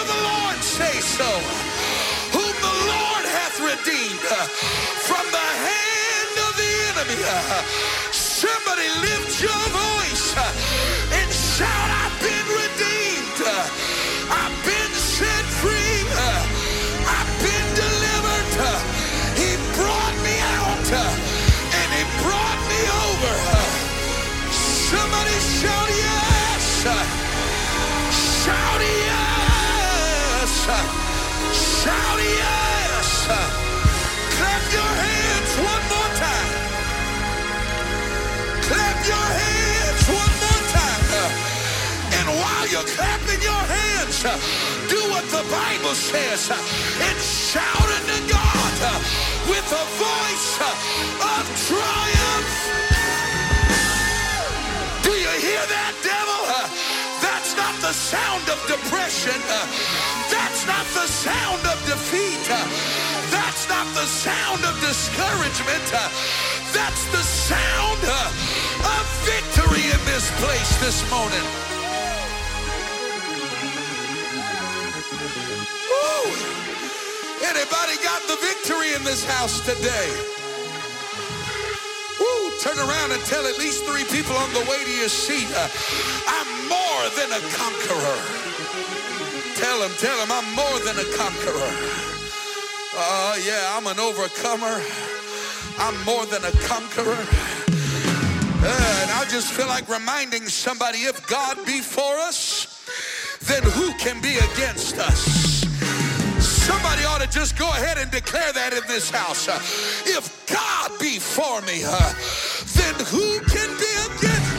of the Lord say so. Whom the Lord hath redeemed uh, from the hand of the enemy. Uh, Somebody lift your voice Uh, Clap your hands one more time. Clap your hands one more time. And while you're clapping your hands, do what the Bible says uh, and shout unto God with a voice of triumph. Do you hear that, devil? That's not the sound of depression. That's not the sound of defeat. That's not the sound of discouragement. That's the sound of victory in this place this morning. Woo! Anybody got the victory in this house today? Woo, turn around and tell at least three people on the way to your seat, uh, I'm more than a conqueror. Tell them, tell them, I'm more than a conqueror. Uh, yeah, I'm an overcomer. I'm more than a conqueror. Uh, and I just feel like reminding somebody if God be for us, then who can be against us? Somebody ought to just go ahead and declare that in this house. Uh, if God be for me, uh, then who can be against?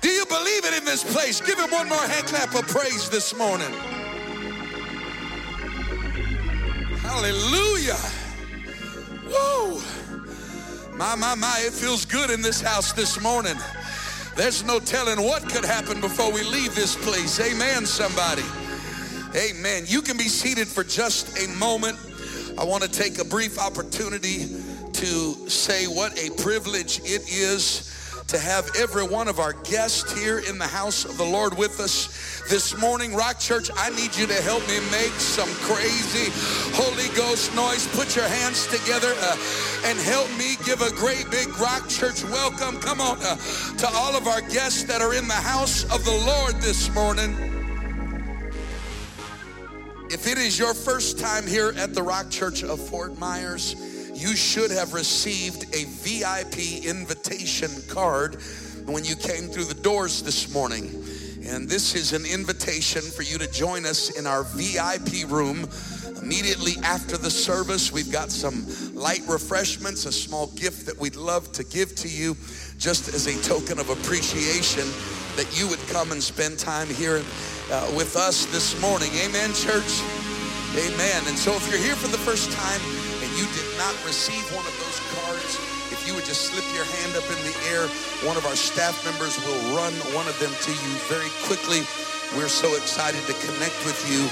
Do you believe it in this place? Give him one more hand clap of praise this morning. Hallelujah. Woo. My, my, my, it feels good in this house this morning. There's no telling what could happen before we leave this place. Amen, somebody. Amen. You can be seated for just a moment. I want to take a brief opportunity to say what a privilege it is to have every one of our guests here in the house of the Lord with us this morning. Rock Church, I need you to help me make some crazy Holy Ghost noise. Put your hands together uh, and help me give a great big Rock Church welcome. Come on uh, to all of our guests that are in the house of the Lord this morning. If it is your first time here at the Rock Church of Fort Myers, you should have received a VIP invitation card when you came through the doors this morning. And this is an invitation for you to join us in our VIP room immediately after the service. We've got some light refreshments, a small gift that we'd love to give to you just as a token of appreciation that you would come and spend time here uh, with us this morning. Amen, church? Amen. And so if you're here for the first time you did not receive one of those cards, if you would just slip your hand up in the air, one of our staff members will run one of them to you very quickly. We're so excited to connect with you,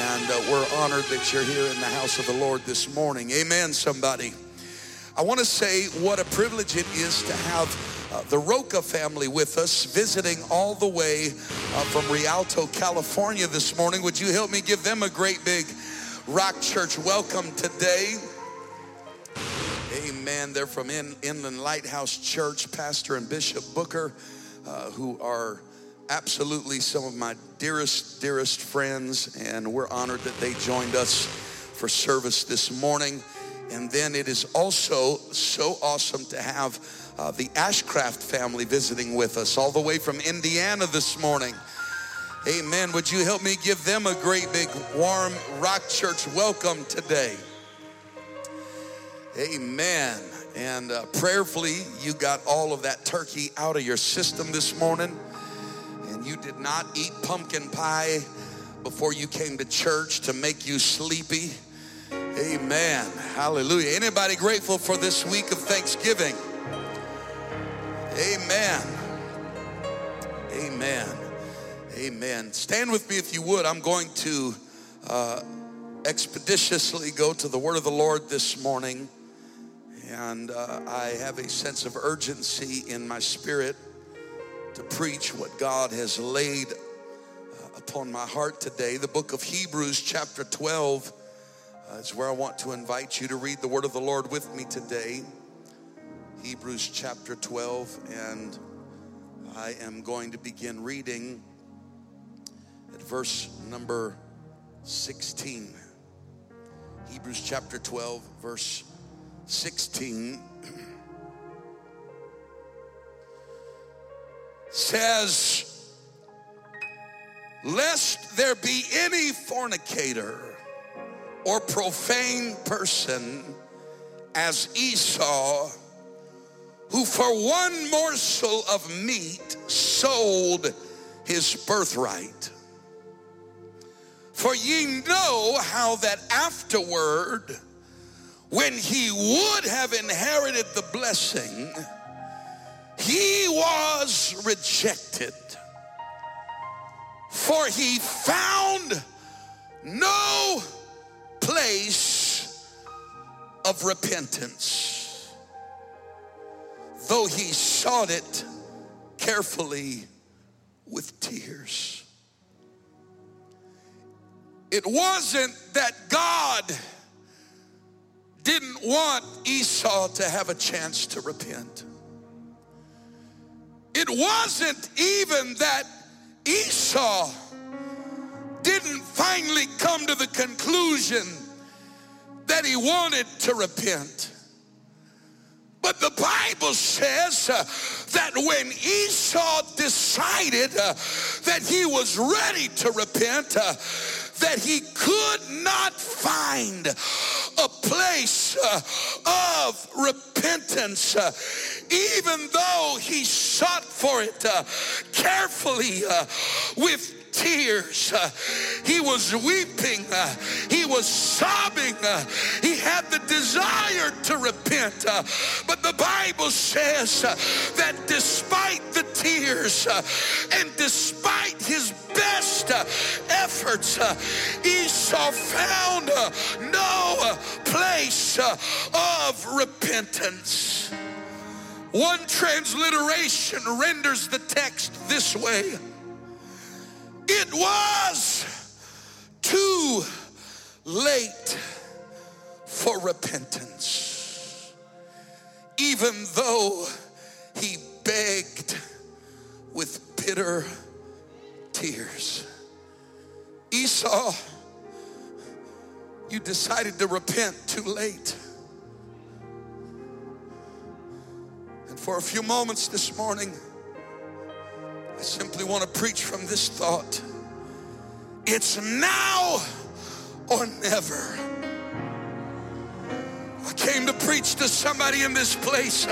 and uh, we're honored that you're here in the house of the Lord this morning. Amen, somebody. I want to say what a privilege it is to have uh, the Roca family with us, visiting all the way uh, from Rialto, California this morning. Would you help me give them a great big Rock Church welcome today? Amen. They're from in, Inland Lighthouse Church, Pastor and Bishop Booker, uh, who are absolutely some of my dearest, dearest friends, and we're honored that they joined us for service this morning. And then it is also so awesome to have uh, the Ashcraft family visiting with us all the way from Indiana this morning. Amen. Would you help me give them a great big warm Rock Church welcome today? Amen. And uh, prayerfully, you got all of that turkey out of your system this morning, and you did not eat pumpkin pie before you came to church to make you sleepy. Amen. Hallelujah. Anybody grateful for this week of Thanksgiving? Amen. Amen. Amen. Stand with me if you would. I'm going to uh, expeditiously go to the word of the Lord this morning. And uh, I have a sense of urgency in my spirit to preach what God has laid uh, upon my heart today. The book of Hebrews, chapter 12, uh, is where I want to invite you to read the word of the Lord with me today. Hebrews chapter 12, and I am going to begin reading at verse number 16. Hebrews chapter 12, verse 16. says, Lest there be any fornicator or profane person as Esau, who for one morsel of meat sold his birthright. For ye know how that afterward, when he would have inherited the blessing, he was rejected. For he found no place of repentance, though he sought it carefully with tears. It wasn't that God didn't want Esau to have a chance to repent. It wasn't even that Esau didn't finally come to the conclusion that he wanted to repent. But the Bible says uh, that when Esau decided uh, that he was ready to repent, uh, that he could not find a place uh, of repentance, uh, even though he sought for it uh, carefully with tears. Uh, he was weeping. Uh, he was sobbing. Uh, he had the desire to repent. Uh, but the Bible says uh, that despite the tears uh, and despite his best efforts, Esau found no place of repentance. One transliteration renders the text this way it was too late for repentance, even though he begged with bitter tears. Esau, you decided to repent too late. And for a few moments this morning, I simply want to preach from this thought. It's now or never. I came to preach to somebody in this place.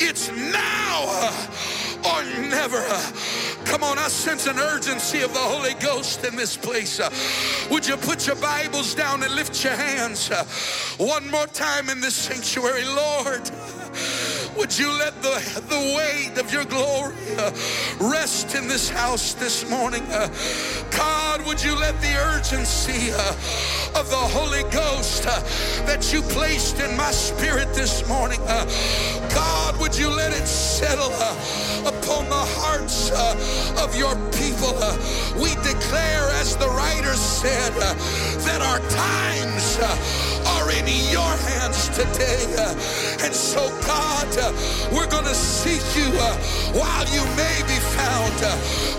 It's now or never. Come on, I sense an urgency of the Holy Ghost in this place. Would you put your Bibles down and lift your hands one more time in this sanctuary, Lord? Would you let the, the weight of your glory uh, rest in this house this morning? Uh, God, would you let the urgency uh, of the Holy Ghost uh, that you placed in my spirit this morning, uh, God, would you let it settle uh, upon the hearts of your people? we declare, as the writer said, that our times are in your hands today. and so, God, we're going to seek you uh, while you may be found.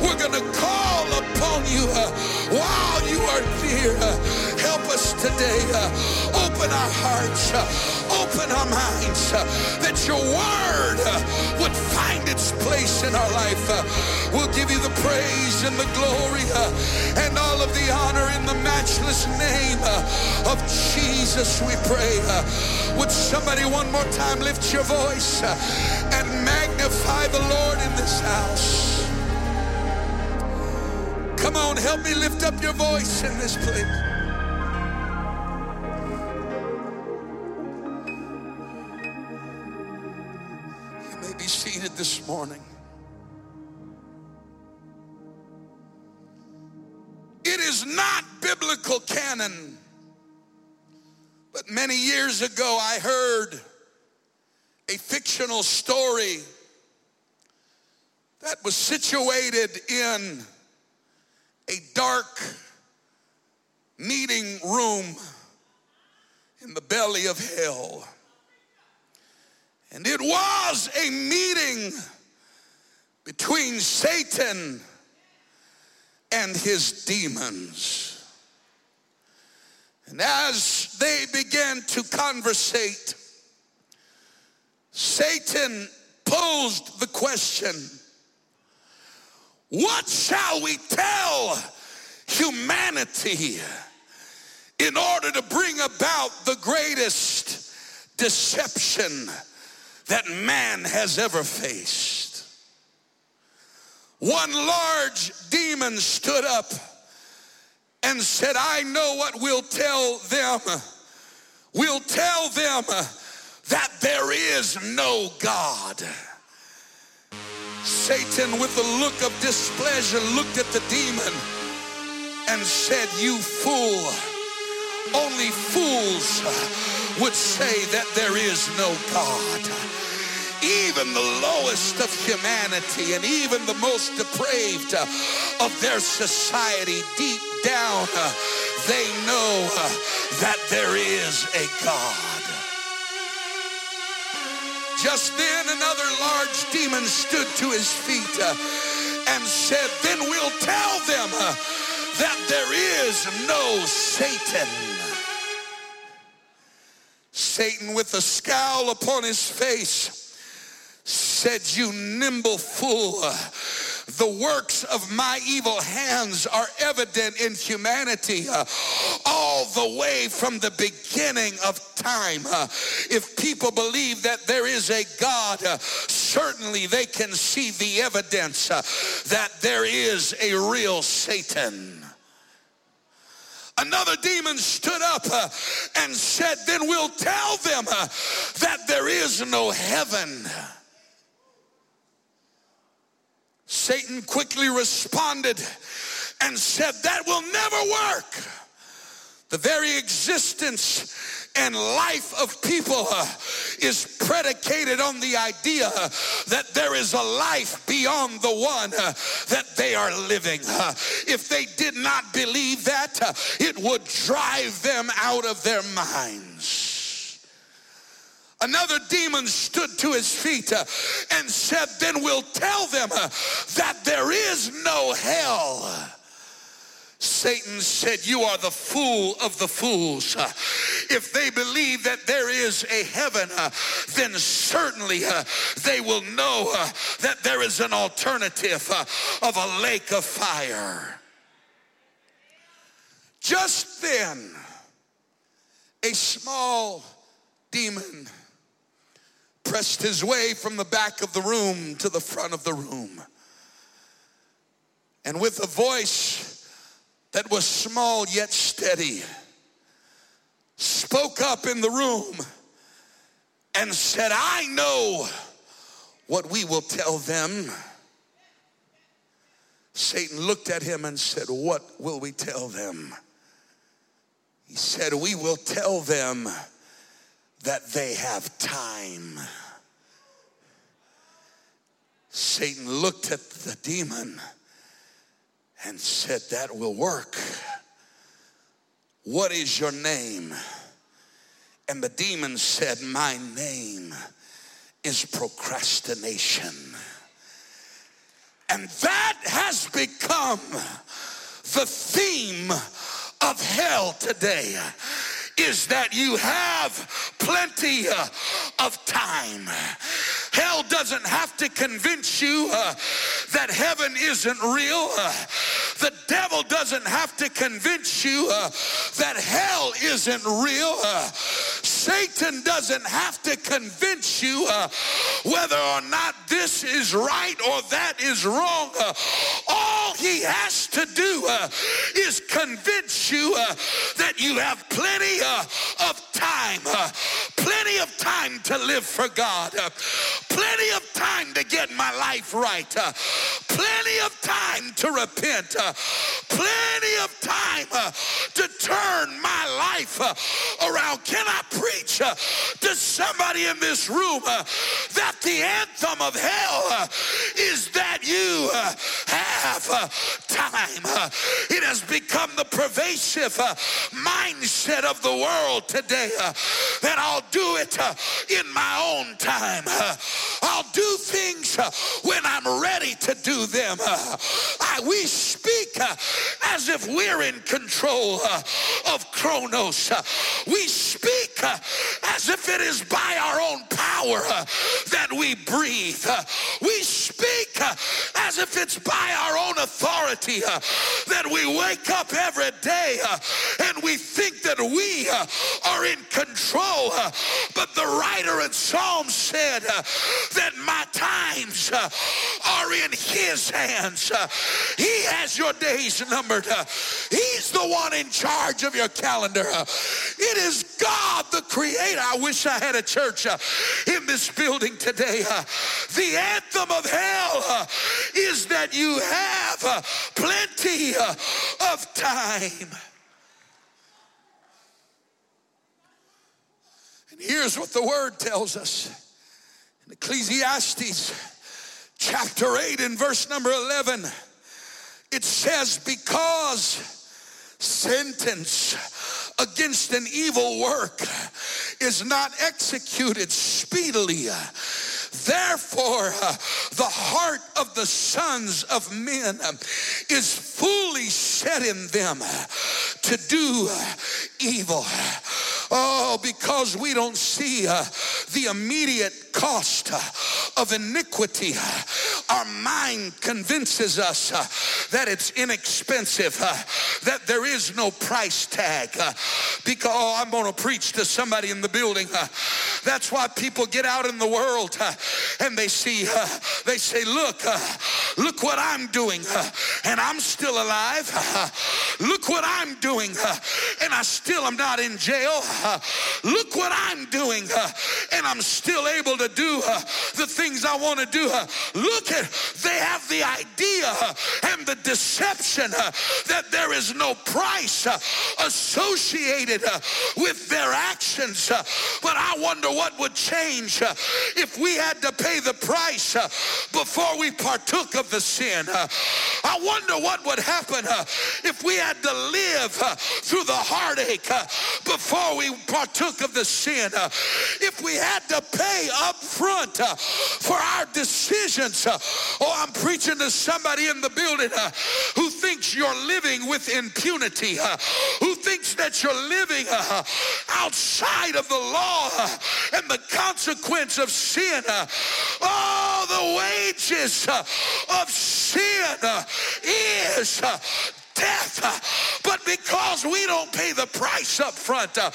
We're going to call upon you uh, while you are near. Uh, help us today. Uh, open our hearts, uh, open our minds, that your word would find its place in our life. we'll give you the praise and the glory and all of the honor in the matchless name of Jesus, we pray. would somebody one more time lift your voice? and magnify the Lord in this house. Come on, help me lift up your voice in this place. You may be seated this morning. It is not biblical canon. But many years ago, I heard a fictional story that was situated in a dark meeting room in the belly of hell. And it was a meeting between Satan and his demons. And as they began to conversate, Satan posed the question What shall we tell humanity in order to bring about the greatest deception that man has ever faced? One large demon stood up and said, I know what we'll tell them. We'll tell them that there is no God. Satan, with a look of displeasure, looked at the demon and said, You fool, only fools would say that there is no God even the lowest of humanity and even the most depraved of their society, deep down, they know that there is a God. Just then, another large demon stood to his feet uh, and said, Then we'll tell them uh, that there is no Satan. Satan, with a scowl upon his face, said, You nimble fool. The works of my evil hands are evident in humanity uh, all the way from the beginning of time. Uh, if people believe that there is a God, uh, certainly they can see the evidence uh, that there is a real Satan. Another demon stood up uh, and said, Then we'll tell them uh, that there is no heaven. Satan quickly responded and said, That will never work. The very existence and life of people uh, is predicated on the idea uh, that there is a life beyond the one uh, that they are living. If they did not believe that, it would drive them out of their minds. Another demon stood to his feet uh, and said, Then we'll tell them uh, that there is no hell. Satan said, You are the fool of the fools. Uh, if they believe that there is a heaven, then certainly they will know that there is an alternative of a lake of fire. Just then, a small demon pressed his way from the back of the room to the front of the room. And with a voice that was small yet steady, spoke up in the room and said, I know what we will tell them. Satan looked at him and said, What will we tell them? He said, We will tell them that they have time. Satan looked at the demon and said, That will work. What is your name? And the demon said, My name is procrastination. And that has become the theme of hell today is that you have plenty uh, of time. Hell doesn't have to convince you uh, that heaven isn't real. Uh, the devil doesn't have to convince you uh, that hell isn't real. Uh, Satan doesn't have to convince you uh, whether or not this is right or that is wrong. Uh, he has to do uh, is convince you uh, that you have plenty uh, of time, uh, plenty of time to live for God, plenty of time to get my life right, plenty of time to repent, plenty of time to turn my life around. Can I preach uh, to somebody in this room uh, that the anthem of hell uh, is that you uh, have have uh, time. Uh, it has become the pervasive uh, mindset of the world today uh, that I'll do it uh, in my own time. Uh, I'll do things when I'm ready to do them. I, we speak as if we're in control of Chronos. we speak as if it is by our own power that we breathe. we speak uh, as if it's by our own authority uh, that we wake up every day uh, and we think that we are in control. but the writer in Psalm said that my times are in his hands. he has your days numbered. he's the one in charge of your calendar. it is God the creator. I wish I had a church in this building today. the anthem of hell uh, is that you have uh, plenty uh, of time. And here's what the word tells us in Ecclesiastes chapter 8 and verse number 11. It says, Because sentence against an evil work is not executed speedily. Therefore, uh, the heart of the sons of men uh, is fully set in them to do evil. Oh, because we don't see uh, the immediate cost of iniquity, our mind convinces us that it's inexpensive, that there is no price tag. Because oh, I'm going to preach to somebody in the building. That's why people get out in the world and they see, they say, look, look what I'm doing, and I'm still alive. look what I'm doing, and I still am not in jail. look what I'm doing, and I'm still able to do the things I want to do. Look at, they have the idea and the deception that there is no price associated with their actions. but I wonder what would change if we had to pay the price before we partook of the sin. I wonder what would happen if we had to live through the heartache before we partook of the sin. if we had to pay up front uh, for our decisions. Uh, oh, I'm preaching to somebody in the building uh, who thinks you're living with impunity, uh, who thinks that you're living uh, outside of the law uh, and the consequence of sin. oh, the wages of sin is death. But because we don't pay the price up front, uh,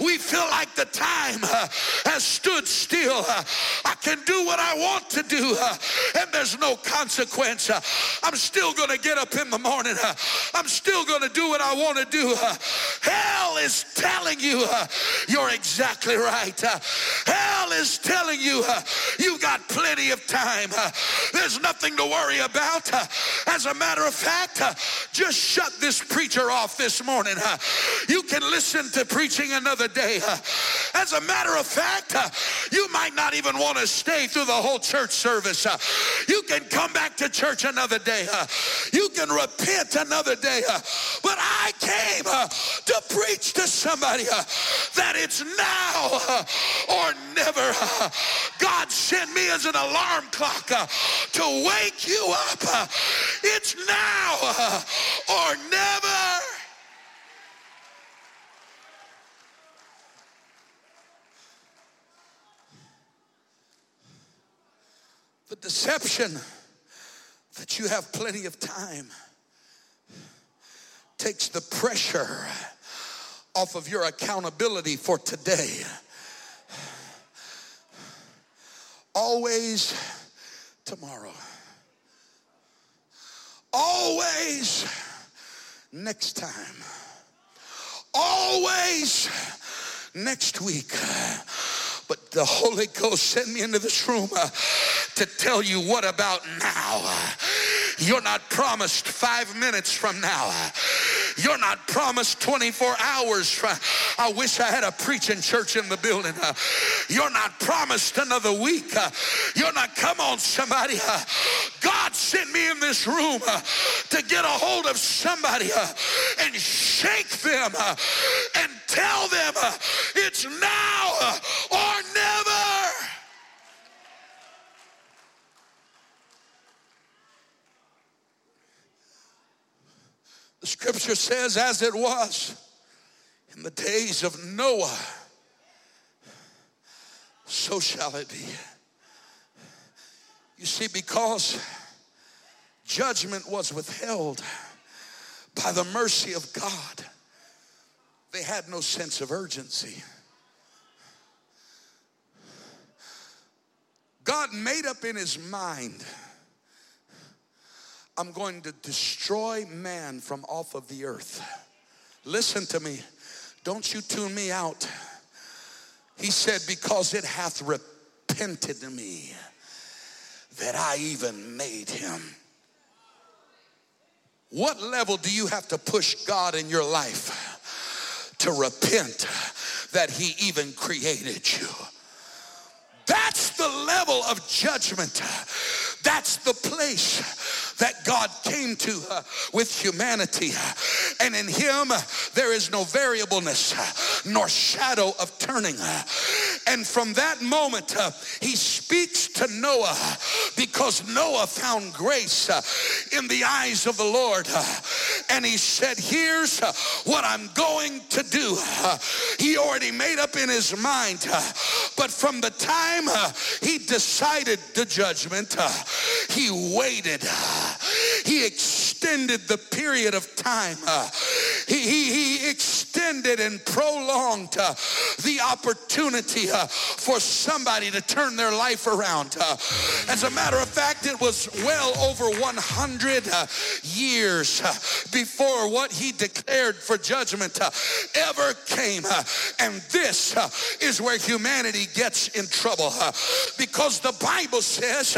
we feel like the time uh, has stood still. Uh, I can do what I want to do, uh, and there's no consequence. Uh, I'm still going to get up in the morning. Uh, I'm still going to do what I want to do. Hell is telling you you're exactly right. Hell is telling you you've got plenty of time. There's nothing to worry about. As a matter of fact, just shut this preacher off this morning. You can listen to preaching another day. As a matter of fact, you might not even want to stay through the whole church service. You can come back to church another day. You can repent another day. But I came to preach to somebody that it's now or never. God sent me as an alarm clock to wake you up. It's now or never. The deception that you have plenty of time takes the pressure off of your accountability for today. Always tomorrow. Always next time. Always next week. But the Holy Ghost sent me into this room uh, to tell you what about now. You're not promised five minutes from now. You're not promised 24 hours. I wish I had a preaching church in the building. You're not promised another week. You're not, come on, somebody. God sent me in this room to get a hold of somebody and shake them and tell them it's now or never. The scripture says, as it was in the days of Noah, so shall it be. You see, because judgment was withheld by the mercy of God, they had no sense of urgency. God made up in his mind I'm going to destroy man from off of the earth. Listen to me. Don't you tune me out. He said, Because it hath repented to me that I even made him. What level do you have to push God in your life to repent that he even created you? That's the level of judgment. That's the place that God came to with humanity. And in him there is no variableness nor shadow of turning. And from that moment, he speaks to Noah because Noah found grace in the eyes of the Lord. And he said, Here's what I'm going to do. He already made up in his mind. But from the time he decided the judgment, he waited he extended the period of time. Uh, he, he, he, extended and prolonged uh, the opportunity uh, for somebody to turn their life around. Uh, as a matter of fact, it was well over 100 uh, years uh, before what he declared for judgment ever came. and this is where humanity gets in trouble because the Bible says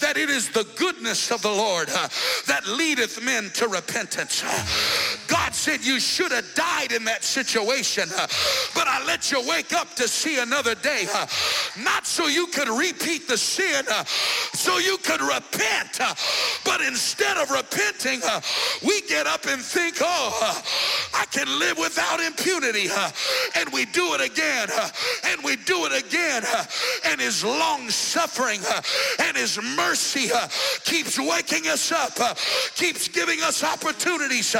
that it is the goodness of the Lord that leadeth men to repentance. God said you should have died in that situation, but I let you wake up to see another day. Not so you could repeat the sin, so you could repent. But instead of repenting, we get up and think, oh, I can live without impunity. And we do it again, and we do it again. And his long suffering and his mercy keeps waking us up keeps giving us opportunities,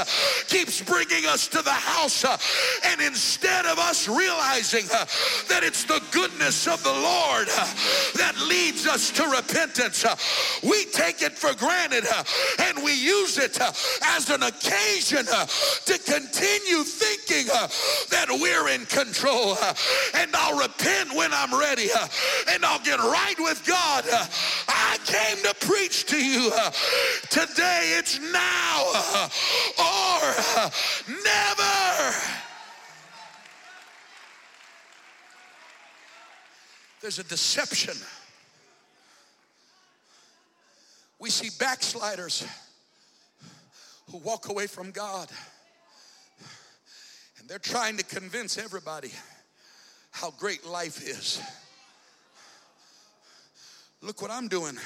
keeps bringing us to the house. Uh, and instead of us realizing uh, that it's the goodness of the Lord uh, that leads us to repentance, uh, we take it for granted uh, and we use it uh, as an occasion to continue thinking that we're in control. and I'll repent when I'm ready and I'll get right with God. I came to preach to you today it's now or never. There's a deception. We see backsliders who walk away from God and they're trying to convince everybody how great life is. Look what I'm doing,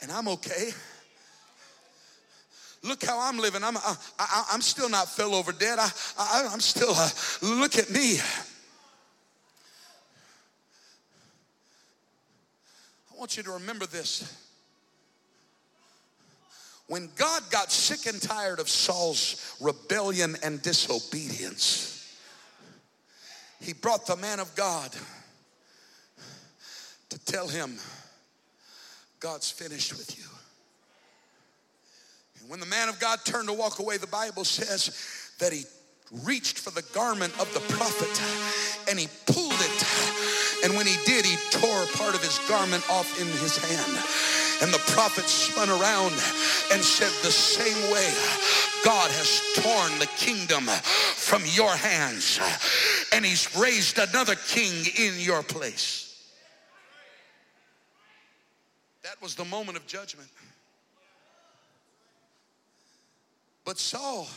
and I'm okay. Look how I'm living. I'm, I, I, I'm still not fell over dead. I, I, I'm still, uh, look at me. I want you to remember this. When God got sick and tired of Saul's rebellion and disobedience, he brought the man of God to tell him, God's finished with you. When the man of God turned to walk away, the Bible says that he reached for the garment of the prophet and he pulled it. And when he did, he tore part of his garment off in his hand. And the prophet spun around and said, The same way God has torn the kingdom from your hands, and he's raised another king in your place. That was the moment of judgment. But Saul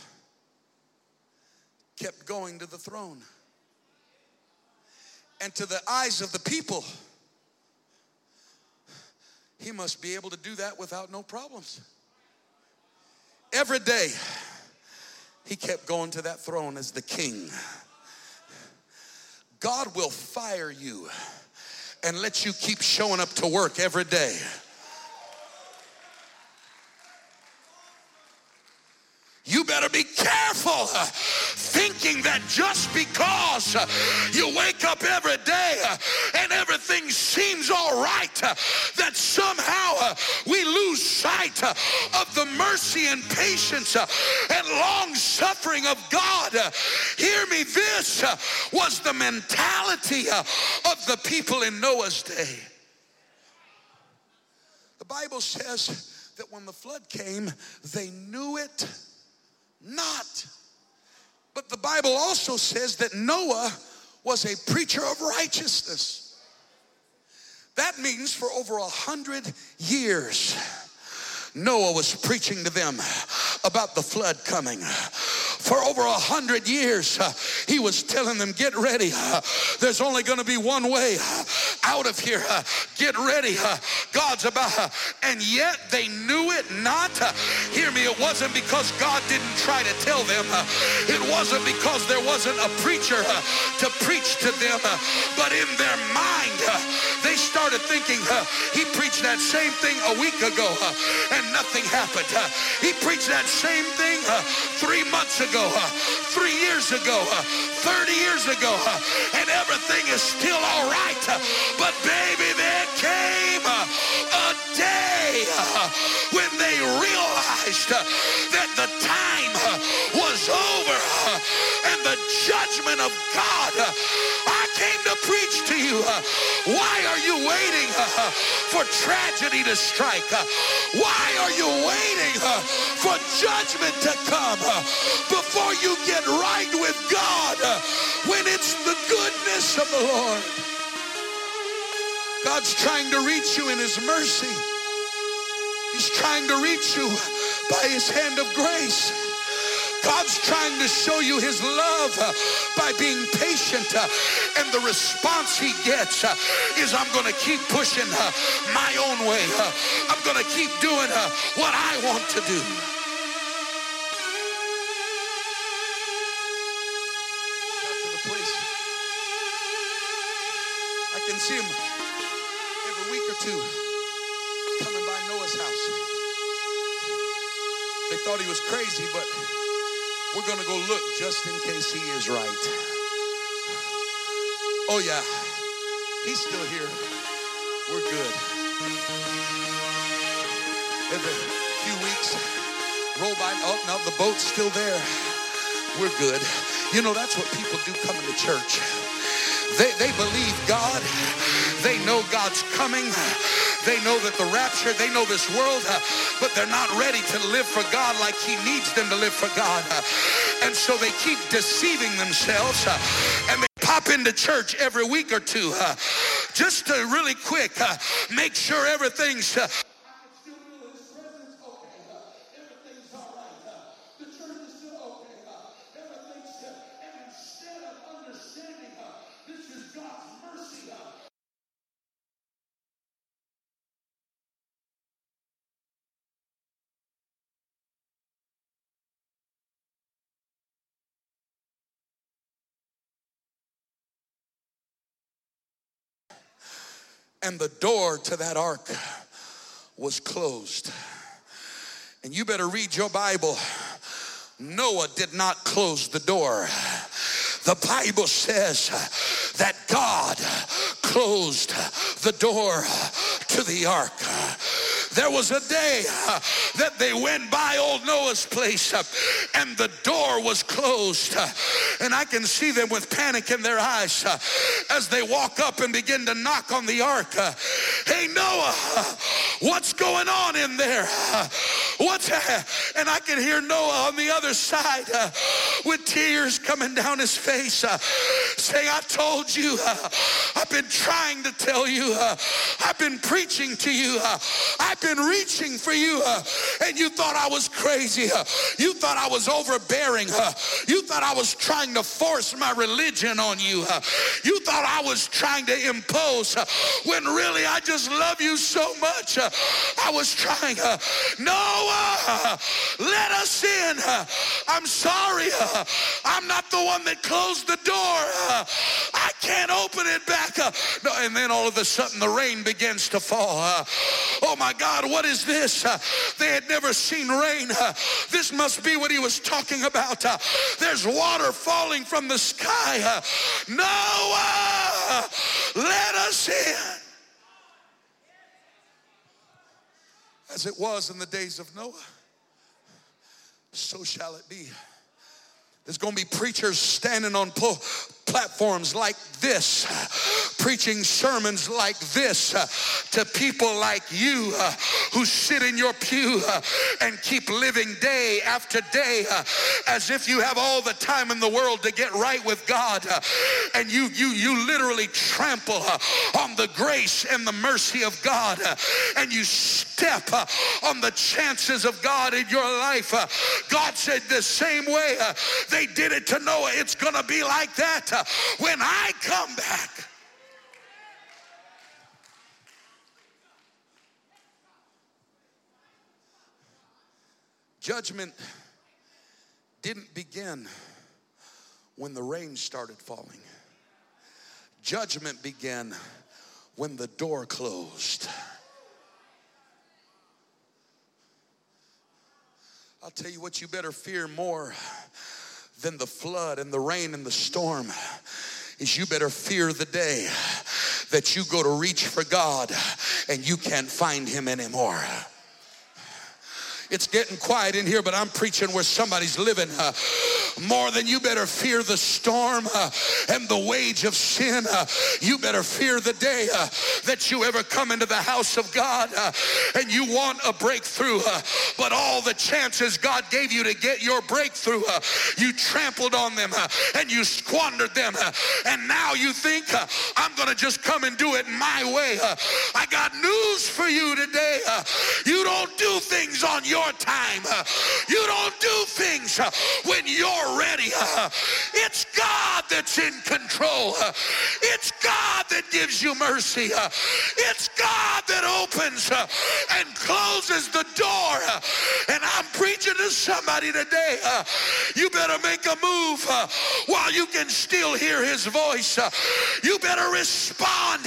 kept going to the throne. And to the eyes of the people, he must be able to do that without no problems. Every day, he kept going to that throne as the king. God will fire you and let you keep showing up to work every day. You better be careful uh, thinking that just because uh, you wake up every day uh, and everything seems all right, uh, that somehow uh, we lose sight uh, of the mercy and patience and long suffering of God. Hear me, this was the mentality of the people in Noah's day. The Bible says that when the flood came, they knew it not. But the Bible also says that Noah was a preacher of righteousness. That means for over a hundred years, Noah was preaching to them about the flood coming. For over a hundred years, he was telling them, Get ready. There's only going to be one way out of here. Uh, get ready. Uh, God's about. Uh, and yet they knew it not. hear me, it wasn't because God didn't try to tell them, it wasn't because there wasn't a preacher to preach to them, but in their mind, they started thinking, He preached that same thing a week ago and nothing happened. Uh, he preached that same thing uh, three months ago, uh, three years ago, 30 years ago, and everything is still all right. But baby, there came a day when they realized Uh, that the time uh, was over uh, and the judgment of God. I came to preach to you. Why are you waiting for tragedy to strike? Why are you waiting for judgment to come before you get right with God when it's the goodness of the Lord? God's trying to reach you in his mercy. He's trying to reach you by his hand of grace. God's trying to show you his love uh, by being patient. Uh, and the response he gets uh, is I'm going to keep pushing my own way. I'm going to keep doing what I want to do. Got to the. I can see him every week or two coming by Noah's house. They thought he was crazy, but we're going to go look just in case he is right. Oh, yeah. He's still here. We're good. In Every few weeks, roll by. Oh, no, the boat's still there. We're good. You know, that's what people do coming to church. They, they believe God. They know God's coming. They know that the rapture, they know this world, but they're not ready to live for God like He needs them to live for God. And so they keep deceiving themselves and they pop into church every week or two just to really quick make sure everything's and the door to that ark was closed. And you better read your Bible. Noah did not close the door. The Bible says that God closed the door to the ark. There was a day uh, that they went by old Noah's place uh, and the door was closed. Uh, and I can see them with panic in their eyes uh, as they walk up and begin to knock on the ark. Uh, hey, Noah, what's going on in there? Uh, what's and I can hear Noah on the other side. With tears coming down his face, uh, saying, I told you, uh, I've been trying to tell you, uh, I've been preaching to you, uh, I've been reaching for you, uh, and you thought I was crazy. uh, you thought I was overbearing. you thought I was trying to force my religion on you. you thought I was trying to impose when really I just love you so much. I was trying. Noah, let us in. I'm sorry. I'm not the one that closed the door. I can't open it back. uh, no, and then all of a sudden the rain begins to fall. oh my God, what is this? They had never seen rain. this must be what he was talking about. there's water falling from the sky. Noah, let us in. As it was in the days of Noah, so shall it be. There's going to be preachers standing on pul- platforms like this, preaching sermons like this to people like you who sit in your pew and keep living day after day as if you have all the time in the world to get right with God. and you, you, you literally trample on the grace and the mercy of God. and you step on the chances of God in your life. God said the same way they did it to Noah, it's going to be like that when I come back. Judgment didn't begin when the rain started falling. Judgment began when the door closed. I'll tell you what you better fear more than the flood and the rain and the storm is you better fear the day that you go to reach for God and you can't find him anymore. It's getting quiet in here, but I'm preaching where somebody's living. Uh, more than you better fear the storm uh, and the wage of sin. Uh, you better fear the day that you ever come into the house of God and you want a breakthrough, but all the chances God gave you to get your breakthrough, you trampled on them and you squandered them. and now you think, I'm going to just come and do it my way. I got news for you today. You don't do things on your time. Uh, you don't do things when you're ready. It's God that's in control. Uh, it's God that gives you mercy. Uh, it's God that opens uh, and closes the door. Uh, and I'm preaching to somebody today. Uh, you better make a move uh, while you can still hear his voice. You better respond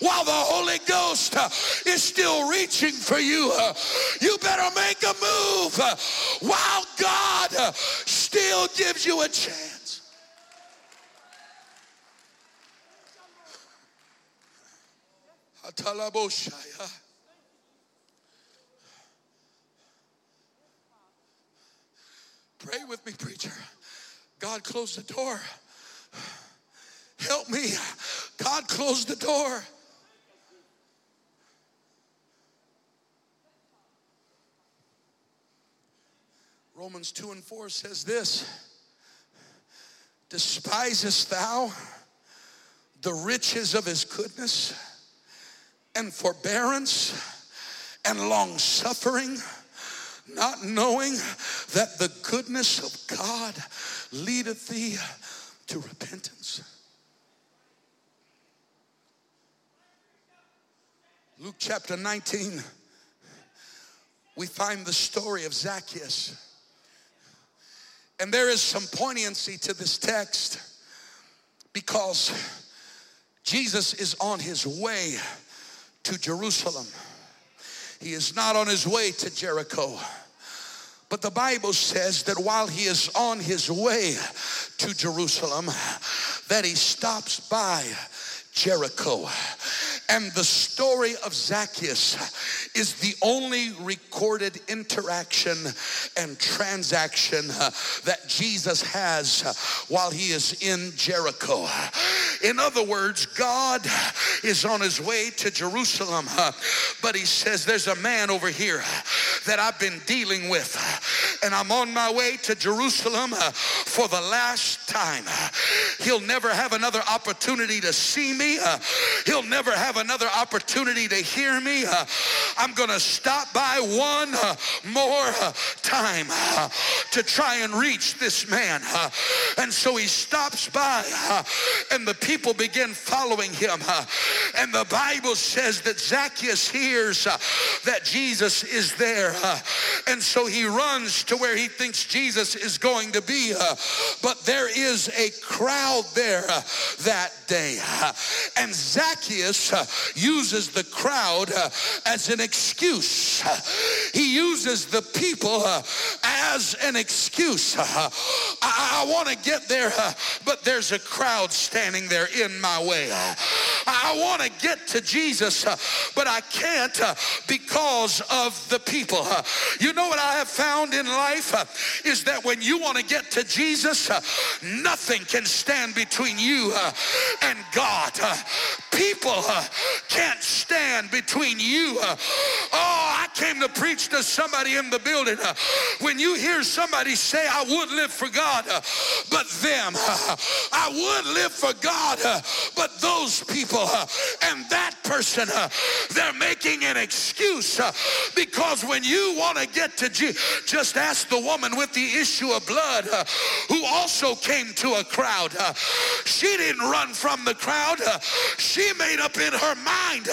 while the Holy Ghost is still reaching for you. You better make a move while God still gives you a chance. Atalaboshaya. Pray with me, preacher. God closed the door. Help me. God closed the door. Romans 2 and 4 says this Despisest thou the riches of his goodness and forbearance and long suffering, not knowing that the goodness of God leadeth thee to repentance? Luke chapter 19, we find the story of Zacchaeus. And there is some poignancy to this text because Jesus is on his way to Jerusalem. He is not on his way to Jericho. But the Bible says that while he is on his way to Jerusalem, that he stops by Jericho. And the story of Zacchaeus is the only recorded interaction and transaction that Jesus has while he is in Jericho. In other words, God is on his way to Jerusalem, but he says, There's a man over here that I've been dealing with, and I'm on my way to Jerusalem for the last time. He'll never have another opportunity to see me, he'll never have another opportunity to hear me. I'm going to stop by one more time to try and reach this man. And so he stops by, and the people begin following him. And the Bible says that Zacchaeus hears that Jesus is there. Uh, and so he runs to where he thinks Jesus is going to be. Uh, but there is a crowd there uh, that day. And Zacchaeus uses the crowd as an excuse. He uses the people as an excuse. I, I want to get there, but there's a crowd standing there in my way. I want to get to Jesus, but I can't because of the You know what I have found in life uh, is that when you want to get to Jesus, uh, nothing can stand between you uh, and God. People can't stand between you. Oh, I came to preach to somebody in the building. When you hear somebody say, I would live for God, but them, I would live for God, but those people and that person, they're making an excuse because when you want to get to Jesus, just ask the woman with the issue of blood uh, who also came to a crowd. Uh, she didn't run from the crowd. Uh, she made up in her mind,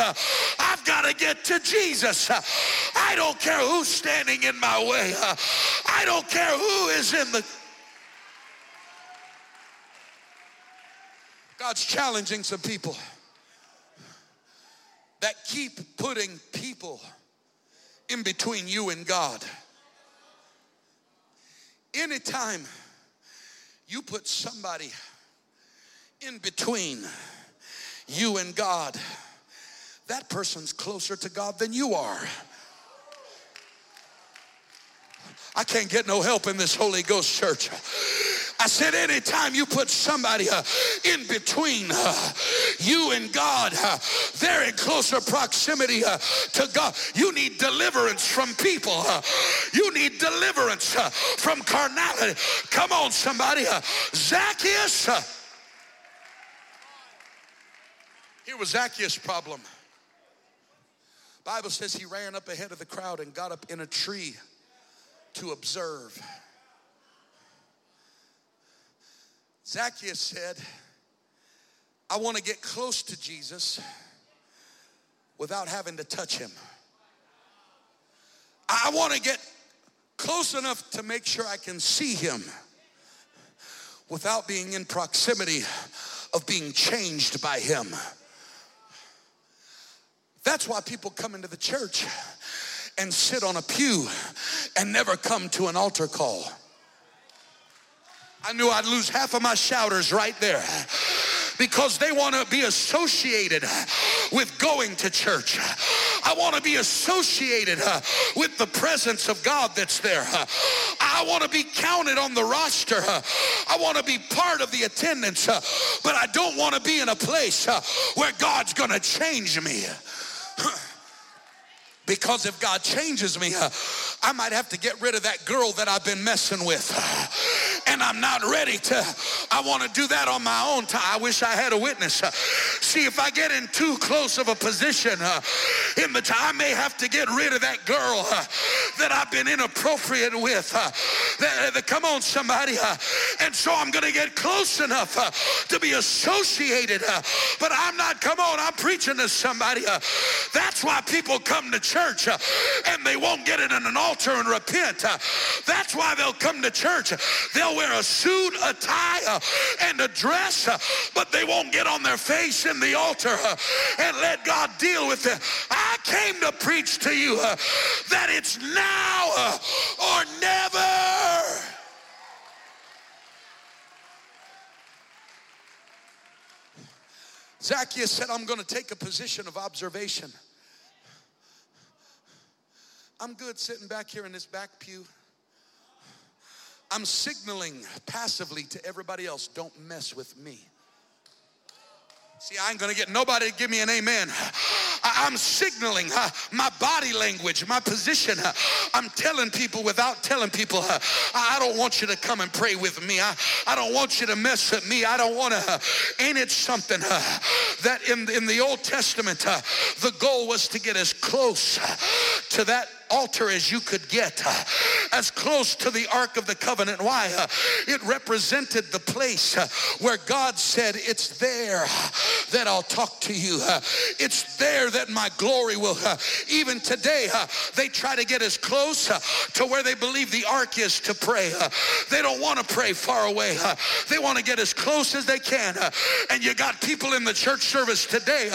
I've got to get to Jesus. I don't care who's standing in my way. I don't care who is in the God's challenging some people that keep putting people in between you and God. Anytime you put somebody in between you and God, that person's closer to God than you are. I can't get no help in this Holy Ghost church. I said, anytime you put somebody uh, in between uh, you and God, uh, they're in closer proximity to God. You need deliverance from people. You need deliverance from carnality. Come on, somebody. Zacchaeus. here was Zacchaeus' problem. Bible says he ran up ahead of the crowd and got up in a tree to observe. Zacchaeus said, I want to get close to Jesus without having to touch him. I want to get close enough to make sure I can see him without being in proximity of being changed by him. That's why people come into the church and sit on a pew and never come to an altar call. I knew I'd lose half of my shouters right there because they want to be associated with going to church. I want to be associated with the presence of God that's there. I want to be counted on the roster. I want to be part of the attendance, but I don't want to be in a place where God's going to change me. Because if God changes me, I might have to get rid of that girl that I've been messing with. And I'm not ready to, I want to do that on my own time. I wish I had a witness. Uh, see, if I get in too close of a position uh, in the time, I may have to get rid of that girl uh, that I've been inappropriate with. Uh, the, the, come on, somebody. Uh, and so I'm going to get close enough uh, to be associated. but I'm not, come on, I'm preaching to somebody. that's why people come to church uh, and they won't get it in an altar and repent. Uh, that's why they'll come to church. They'll wear a suit, a tie, uh, and a dress, uh, but they won't get on their face in the altar uh, and let God deal with it. I came to preach to you uh, that it's now or never. Zacchaeus said, I'm going to take a position of observation. I'm good sitting back here in this back pew. I'm signaling passively to everybody else don't mess with me. See, I ain't gonna get nobody to give me an amen. I, am signaling uh, my body language, my position. Uh, I'm telling people without telling people, uh, I don't want you to come and pray with me. I, I don't want you to mess with me. I don't want to. Ain't it something that in, in the Old Testament, the goal was to get as close to that altar as you could get, uh, as close to the Ark of the Covenant. Why? Uh, it represented the place uh, where God said, It's there uh, that I'll talk to you. Uh, it's there that my glory will. Uh, even today, they try to get as close to where they believe the ark is to pray. They don't want to pray far away. They want to get as close as they can. And you got people in the church service today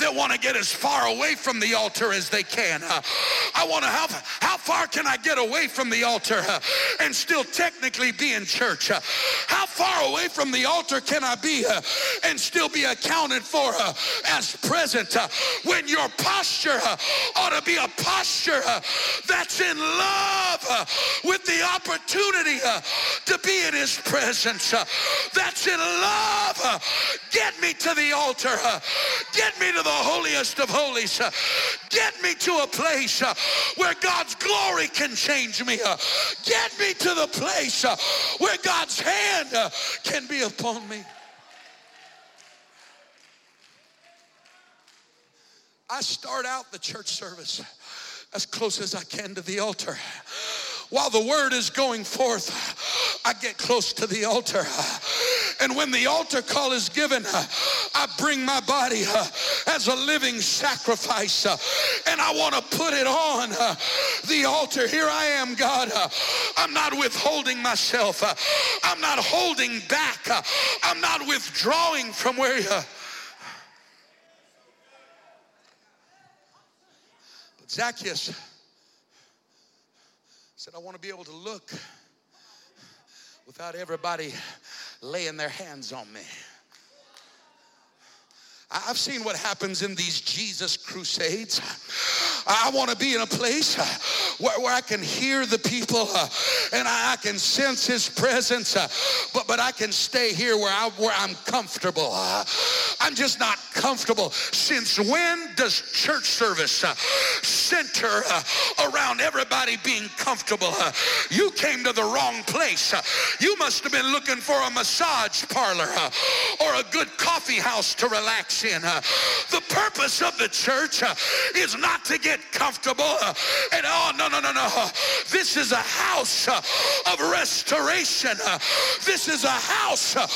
that want to get as far away from the altar as they can. I want to how, how far can I get away from the altar uh, and still technically be in church? Uh, how far away from the altar can I be uh, and still be accounted for uh, as present uh? when your posture uh, ought to be a posture that's in love with the opportunity to be in his presence. that's in love. get me to the altar. get me to the holiest of holies. get me to a place where God's glory can change me. Uh, get me to the place uh, where God's hand uh, can be upon me. I start out the church service as close as I can to the altar while the word is going forth, I get close to the altar. And when the altar call is given, I bring my body uh, as a living sacrifice uh, and I want to put it on uh, the altar. Here I am, God. I'm not withholding myself. I'm not holding back. I'm not withdrawing from where you. But Zacchaeus said, I want to be able to look without everybody laying their hands on me. I've seen what happens in these Jesus crusades. I want to be in a place where, where I can hear the people uh, and I, I, can sense his presence, uh, but, but I can stay here where, I, where I'm comfortable. Uh, I'm just not comfortable. Since when does church service uh, center uh, around everybody being comfortable? Uh, you came to the wrong place. you must have been looking for a massage parlor or a good coffee house to relax in. Uh, the purpose of the church uh, is not to get comfortable uh, and oh no no no no. This is a house uh, of restoration. Uh, this is a house uh,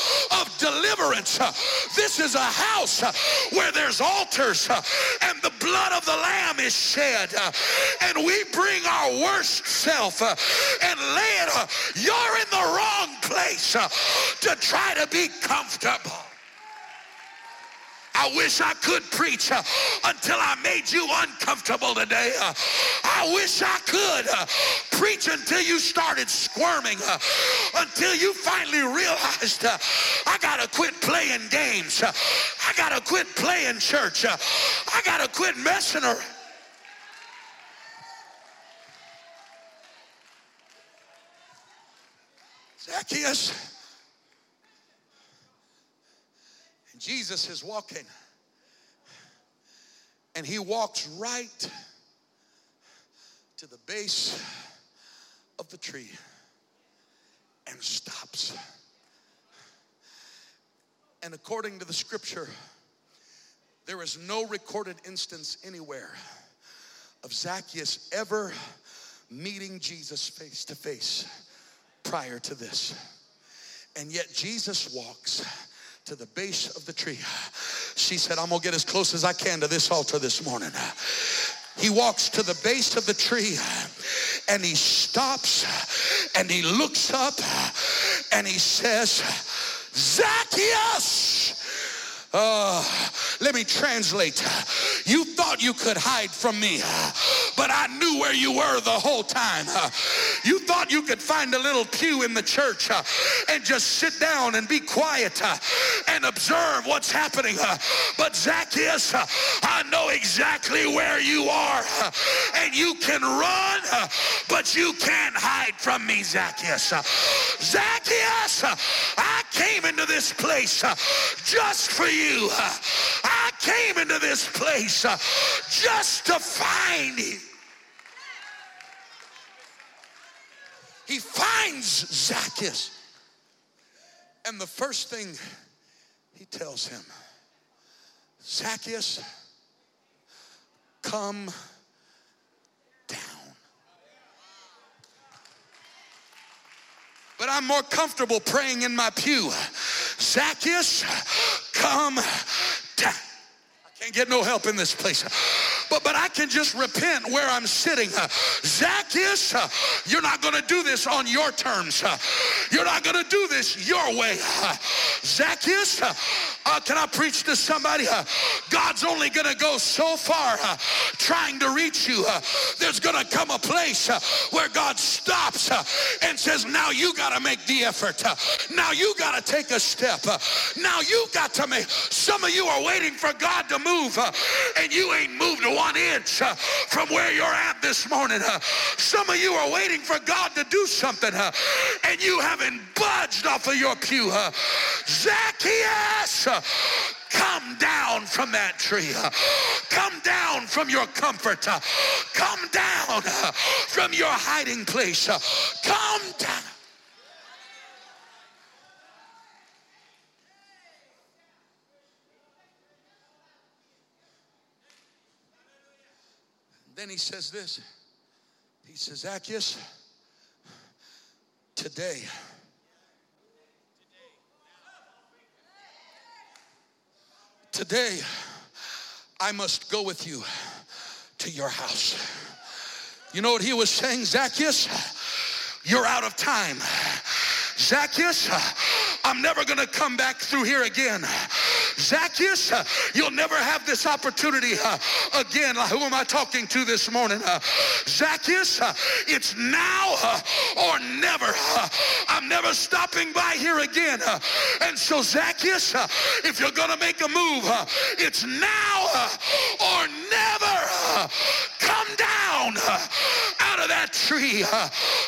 of deliverance. This is a house where there's altars and the blood of the lamb is shed and we bring our worst self and lay it. You're in the wrong place to try to be comfortable. I wish I could preach uh, until I made you uncomfortable today. Uh, I wish I could uh, preach until you started squirming, until you finally realized I got to quit playing games. I got to quit playing church. I got to quit messing around. Zacchaeus. Jesus is walking, and he walks right to the base of the tree and stops. And according to the scripture, there is no recorded instance anywhere of Zacchaeus ever meeting Jesus face to face prior to this. And yet Jesus walks to the base of the tree. She said, I'm gonna get as close as I can to this altar this morning. He walks to the base of the tree and he stops and he looks up and he says, Zacchaeus, uh, Let me translate. You thought you could hide from me, but I knew where you were the whole time. You thought you could find a little pew in the church uh, and just sit down and be quiet uh, and observe what's happening. Uh, but Zacchaeus, I know exactly where you are. And you can run, but you can't hide from me, Zacchaeus. Zacchaeus, I came into this place just for you. I came into this place just to find you. He finds Zacchaeus. And the first thing he tells him, Zacchaeus, come down. But I'm more comfortable praying in my pew. Zacchaeus, come down. I can't get no help in this place but, but I can just repent where I'm sitting. Uh, Zacchaeus, uh, you're not going to do this on your terms. Uh, you're not going to do this your way. Zacchaeus, uh, uh, can I preach to somebody? God's only going to go so far trying to reach you. there's going to come a place where God stops and says, now you got to make the effort. now you got to take a step. now you got to make. Some of you are waiting for God to move and you ain't moved one inch uh, from where you're at this morning. Uh, some of you are waiting for God to do something uh, and you haven't budged off of your pew. Zacchaeus, come down from that tree. Come down from your comfort. Come down from your hiding place. Come down. Then he says this. He says, Zacchaeus, today, today, I must go with you to your house. You know what he was saying, Zacchaeus? You're out of time. Zacchaeus, I'm never to come back through here again. Zacchaeus, uh, you'll never have this opportunity uh, again. Who am I talking to this morning? Uh, Zacchaeus, uh, it's now uh, or never. Uh, I'm never stopping by here again. And so, Zacchaeus, if you're going to make a move, it's now or never. Come down out of that tree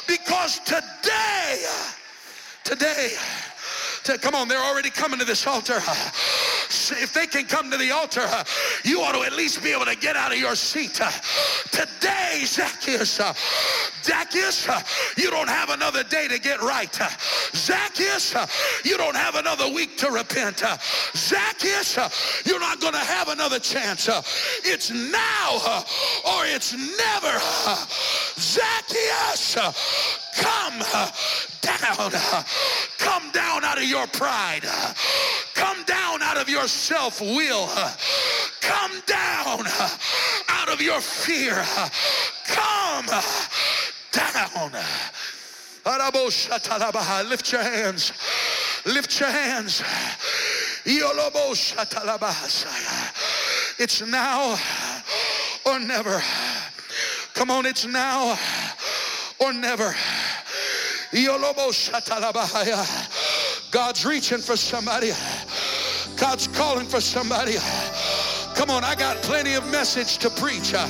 because today, today, to, come on, they're already coming to this altar. If they can come to the altar, you ought to at least be able to get out of your seat. Today, Zacchaeus, Zacchaeus, you don't have another day to get right. Zacchaeus, you don't have another week to repent. Zacchaeus, you're not going to have another chance. It's now or it's never. Zacchaeus, come down. Come down out of your pride. Come down out of your self will. Uh, come down uh, out of your fear. Uh, come down. Lift your hands. Lift your hands. It's now or never. Come on, it's now or never. God's reaching for somebody. God's calling for somebody. Come on, I got plenty of message to preach. Uh,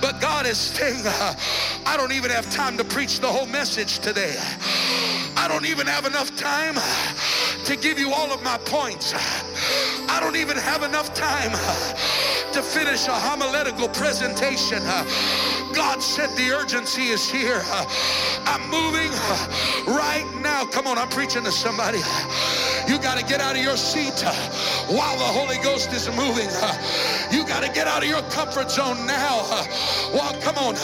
but God is saying, uh, I don't even have time to preach the whole message today. I don't even have enough time uh, to give you all of my points. I don't even have enough time to finish a homiletical presentation. God said the urgency is here. I'm moving right now. Come on, I'm preaching to somebody. You got to get out of your seat while the Holy Ghost is moving. You got to get out of your comfort zone now. Well, come on.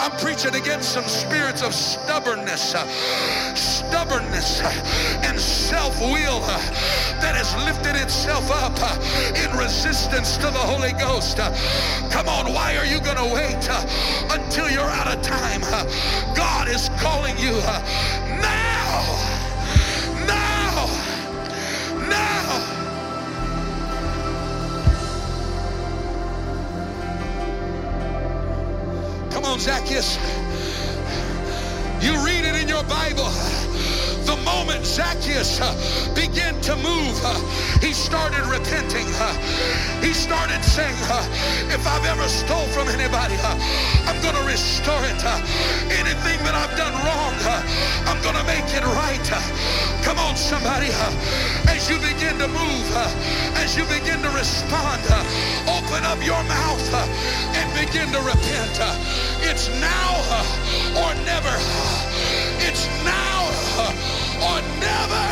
I'm preaching against some spirits of stubbornness, stubbornness and self-will that has lifted itself up in resistance to the Holy Ghost. Come on, why are you going to wait until you're out of time? God is calling you uh, now, now, now. Come on, Zacchaeus. You read it in your Bible the moment Zacchaeus uh, began to move, uh, he started repenting. Uh, he started saying, uh, if I've ever stole from anybody, uh, I'm going to restore it. Uh, anything that I've done wrong, I'm going to make it right. come on, somebody. as you begin to move, as you begin to respond, open up your mouth and begin to repent. it's now or never. It's now or never.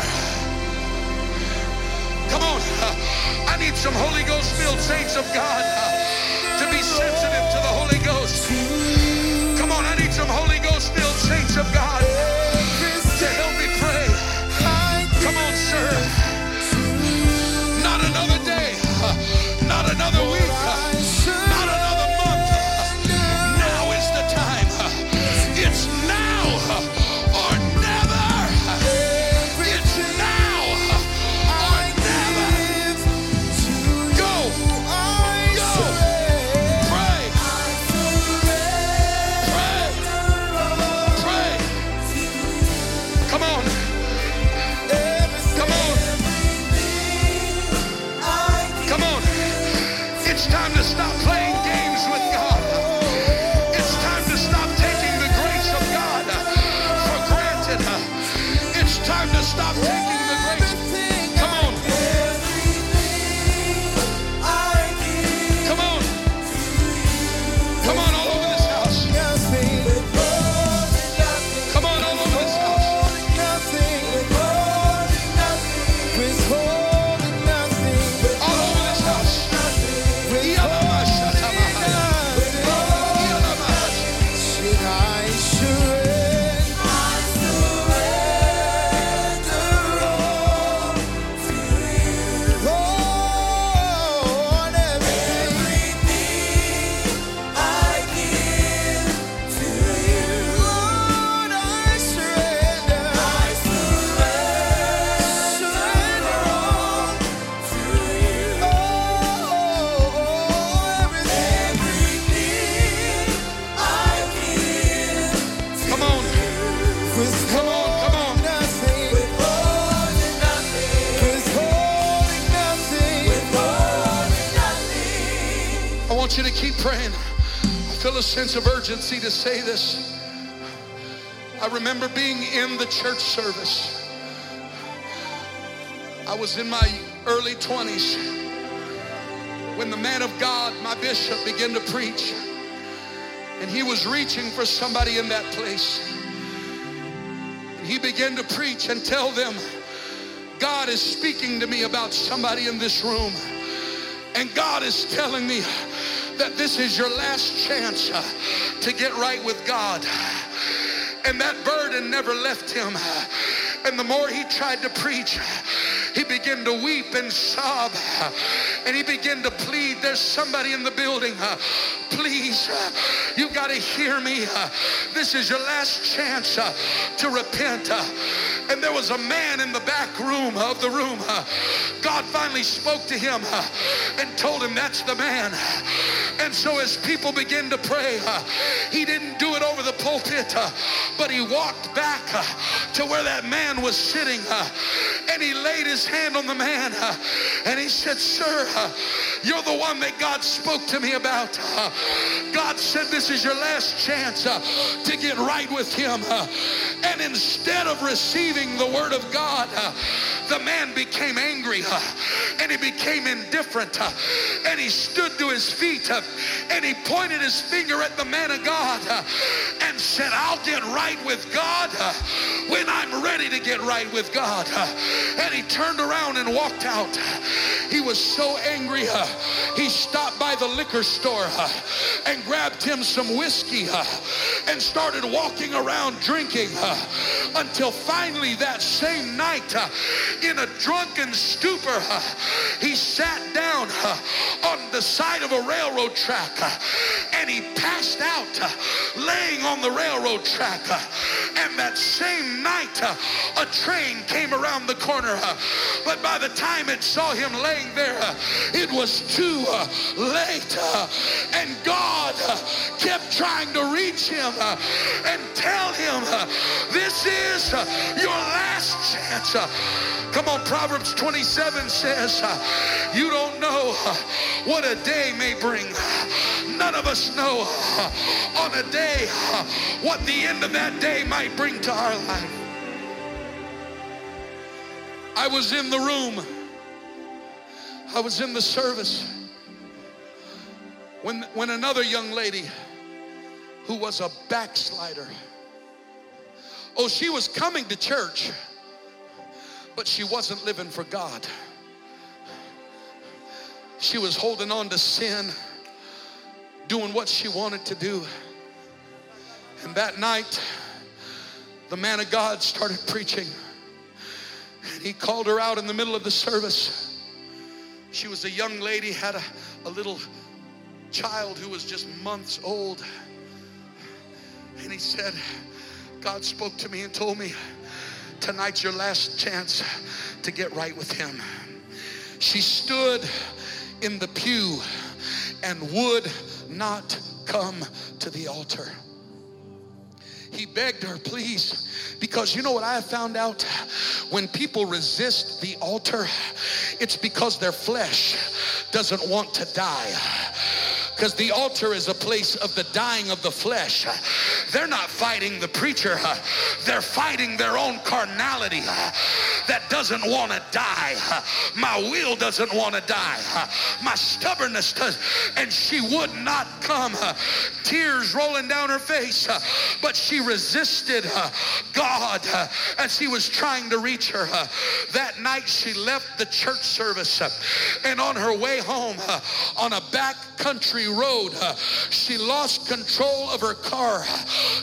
Come on. I need some Holy Ghost filled saints of God service. I was in my early 20s when the man of God, my bishop, began to preach. And he was reaching for somebody in that place. And he began to preach and tell them, God is speaking to me about somebody in this room. And God is telling me, that this is your last chance to get right with God. And that burden never left him. And the more he tried to preach, he began to weep and sob. And he began to plead there's somebody in the building. Please you got to hear me. This is your last chance to repent. And there was a man in the back room of the room. God finally spoke to him and told him that's the man and so as people began to pray uh, he didn't do it over the pulpit uh, but he walked back uh, to where that man was sitting and he laid his hand on the man uh, and he said, Sir, uh, you're the one that God spoke to me about. Uh, God said, This is your last chance to get right with Him. and instead of receiving the Word of God, the man became angry and he became indifferent and he stood to his feet and he pointed his finger at the man of God and said, I'll get right with God when I'm ready to get right with God. And he turned around and walked out. He was so angry, uh, he stopped by the liquor store uh, and grabbed him some whiskey uh, and started walking around drinking uh, until finally that same night, uh, in a drunken stupor, uh, he sat down on the side of a railroad track and he passed out laying on the railroad track. and that same night, a train came around the corner. but by the time it saw him laying there, it was too late. and God kept trying to reach him and tell him, This is your last Uh, come on, Proverbs 27 says, uh, You don't know uh, what a day may bring. None of us know on a day what the end of that day might bring to our life. I was in the room. I was in the service when, when another young lady who was a backslider, oh, she was coming to church, but she wasn't living for God. She was holding on to sin, doing what she wanted to do. And that night, the man of God started preaching. And he called her out in the middle of the service. She was a young lady, had a, a little child who was just months old. And he said, God spoke to me and told me, tonight's your last chance to get right with him. She stood in the pew and would not come to the altar. He begged her, please, because you know what I have found out? When people resist the altar, it's because their flesh doesn't want to die because the altar is a place of the dying of the flesh. They're not fighting the preacher, they're fighting their own carnality that doesn't want to die. My will doesn't want to die. My stubbornness does. And she would not come. Tears rolling down her face. But she resisted God as he was trying to reach her. That night she left the church service and on her way home on a back country road, she lost control of her car.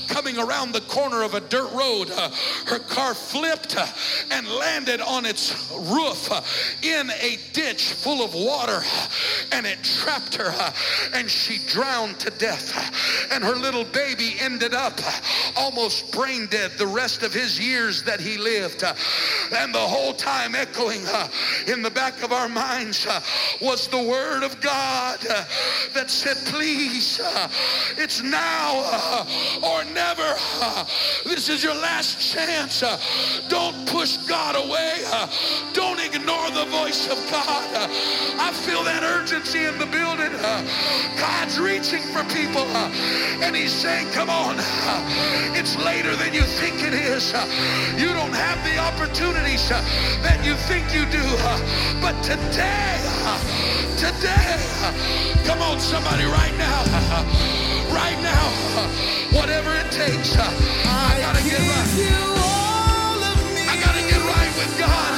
Coming around the corner of a dirt road, uh, her car flipped uh, and landed on its roof uh, in a ditch full of water and it trapped her and she drowned to death. And her little baby ended up almost brain dead the rest of his years that he lived. And the whole time echoing in the back of our minds was the word of God that said, please, it's now or never. This is your last chance. Don't push God away. Don't ignore the voice of God. I feel that urgency in the building. God's reaching for people and he's saying, come on, it's later than you think it is. You don't have the opportunities that you think you do. But today, today, come on, somebody right now, right now, whatever it takes, I gotta get right. I gotta get right with God.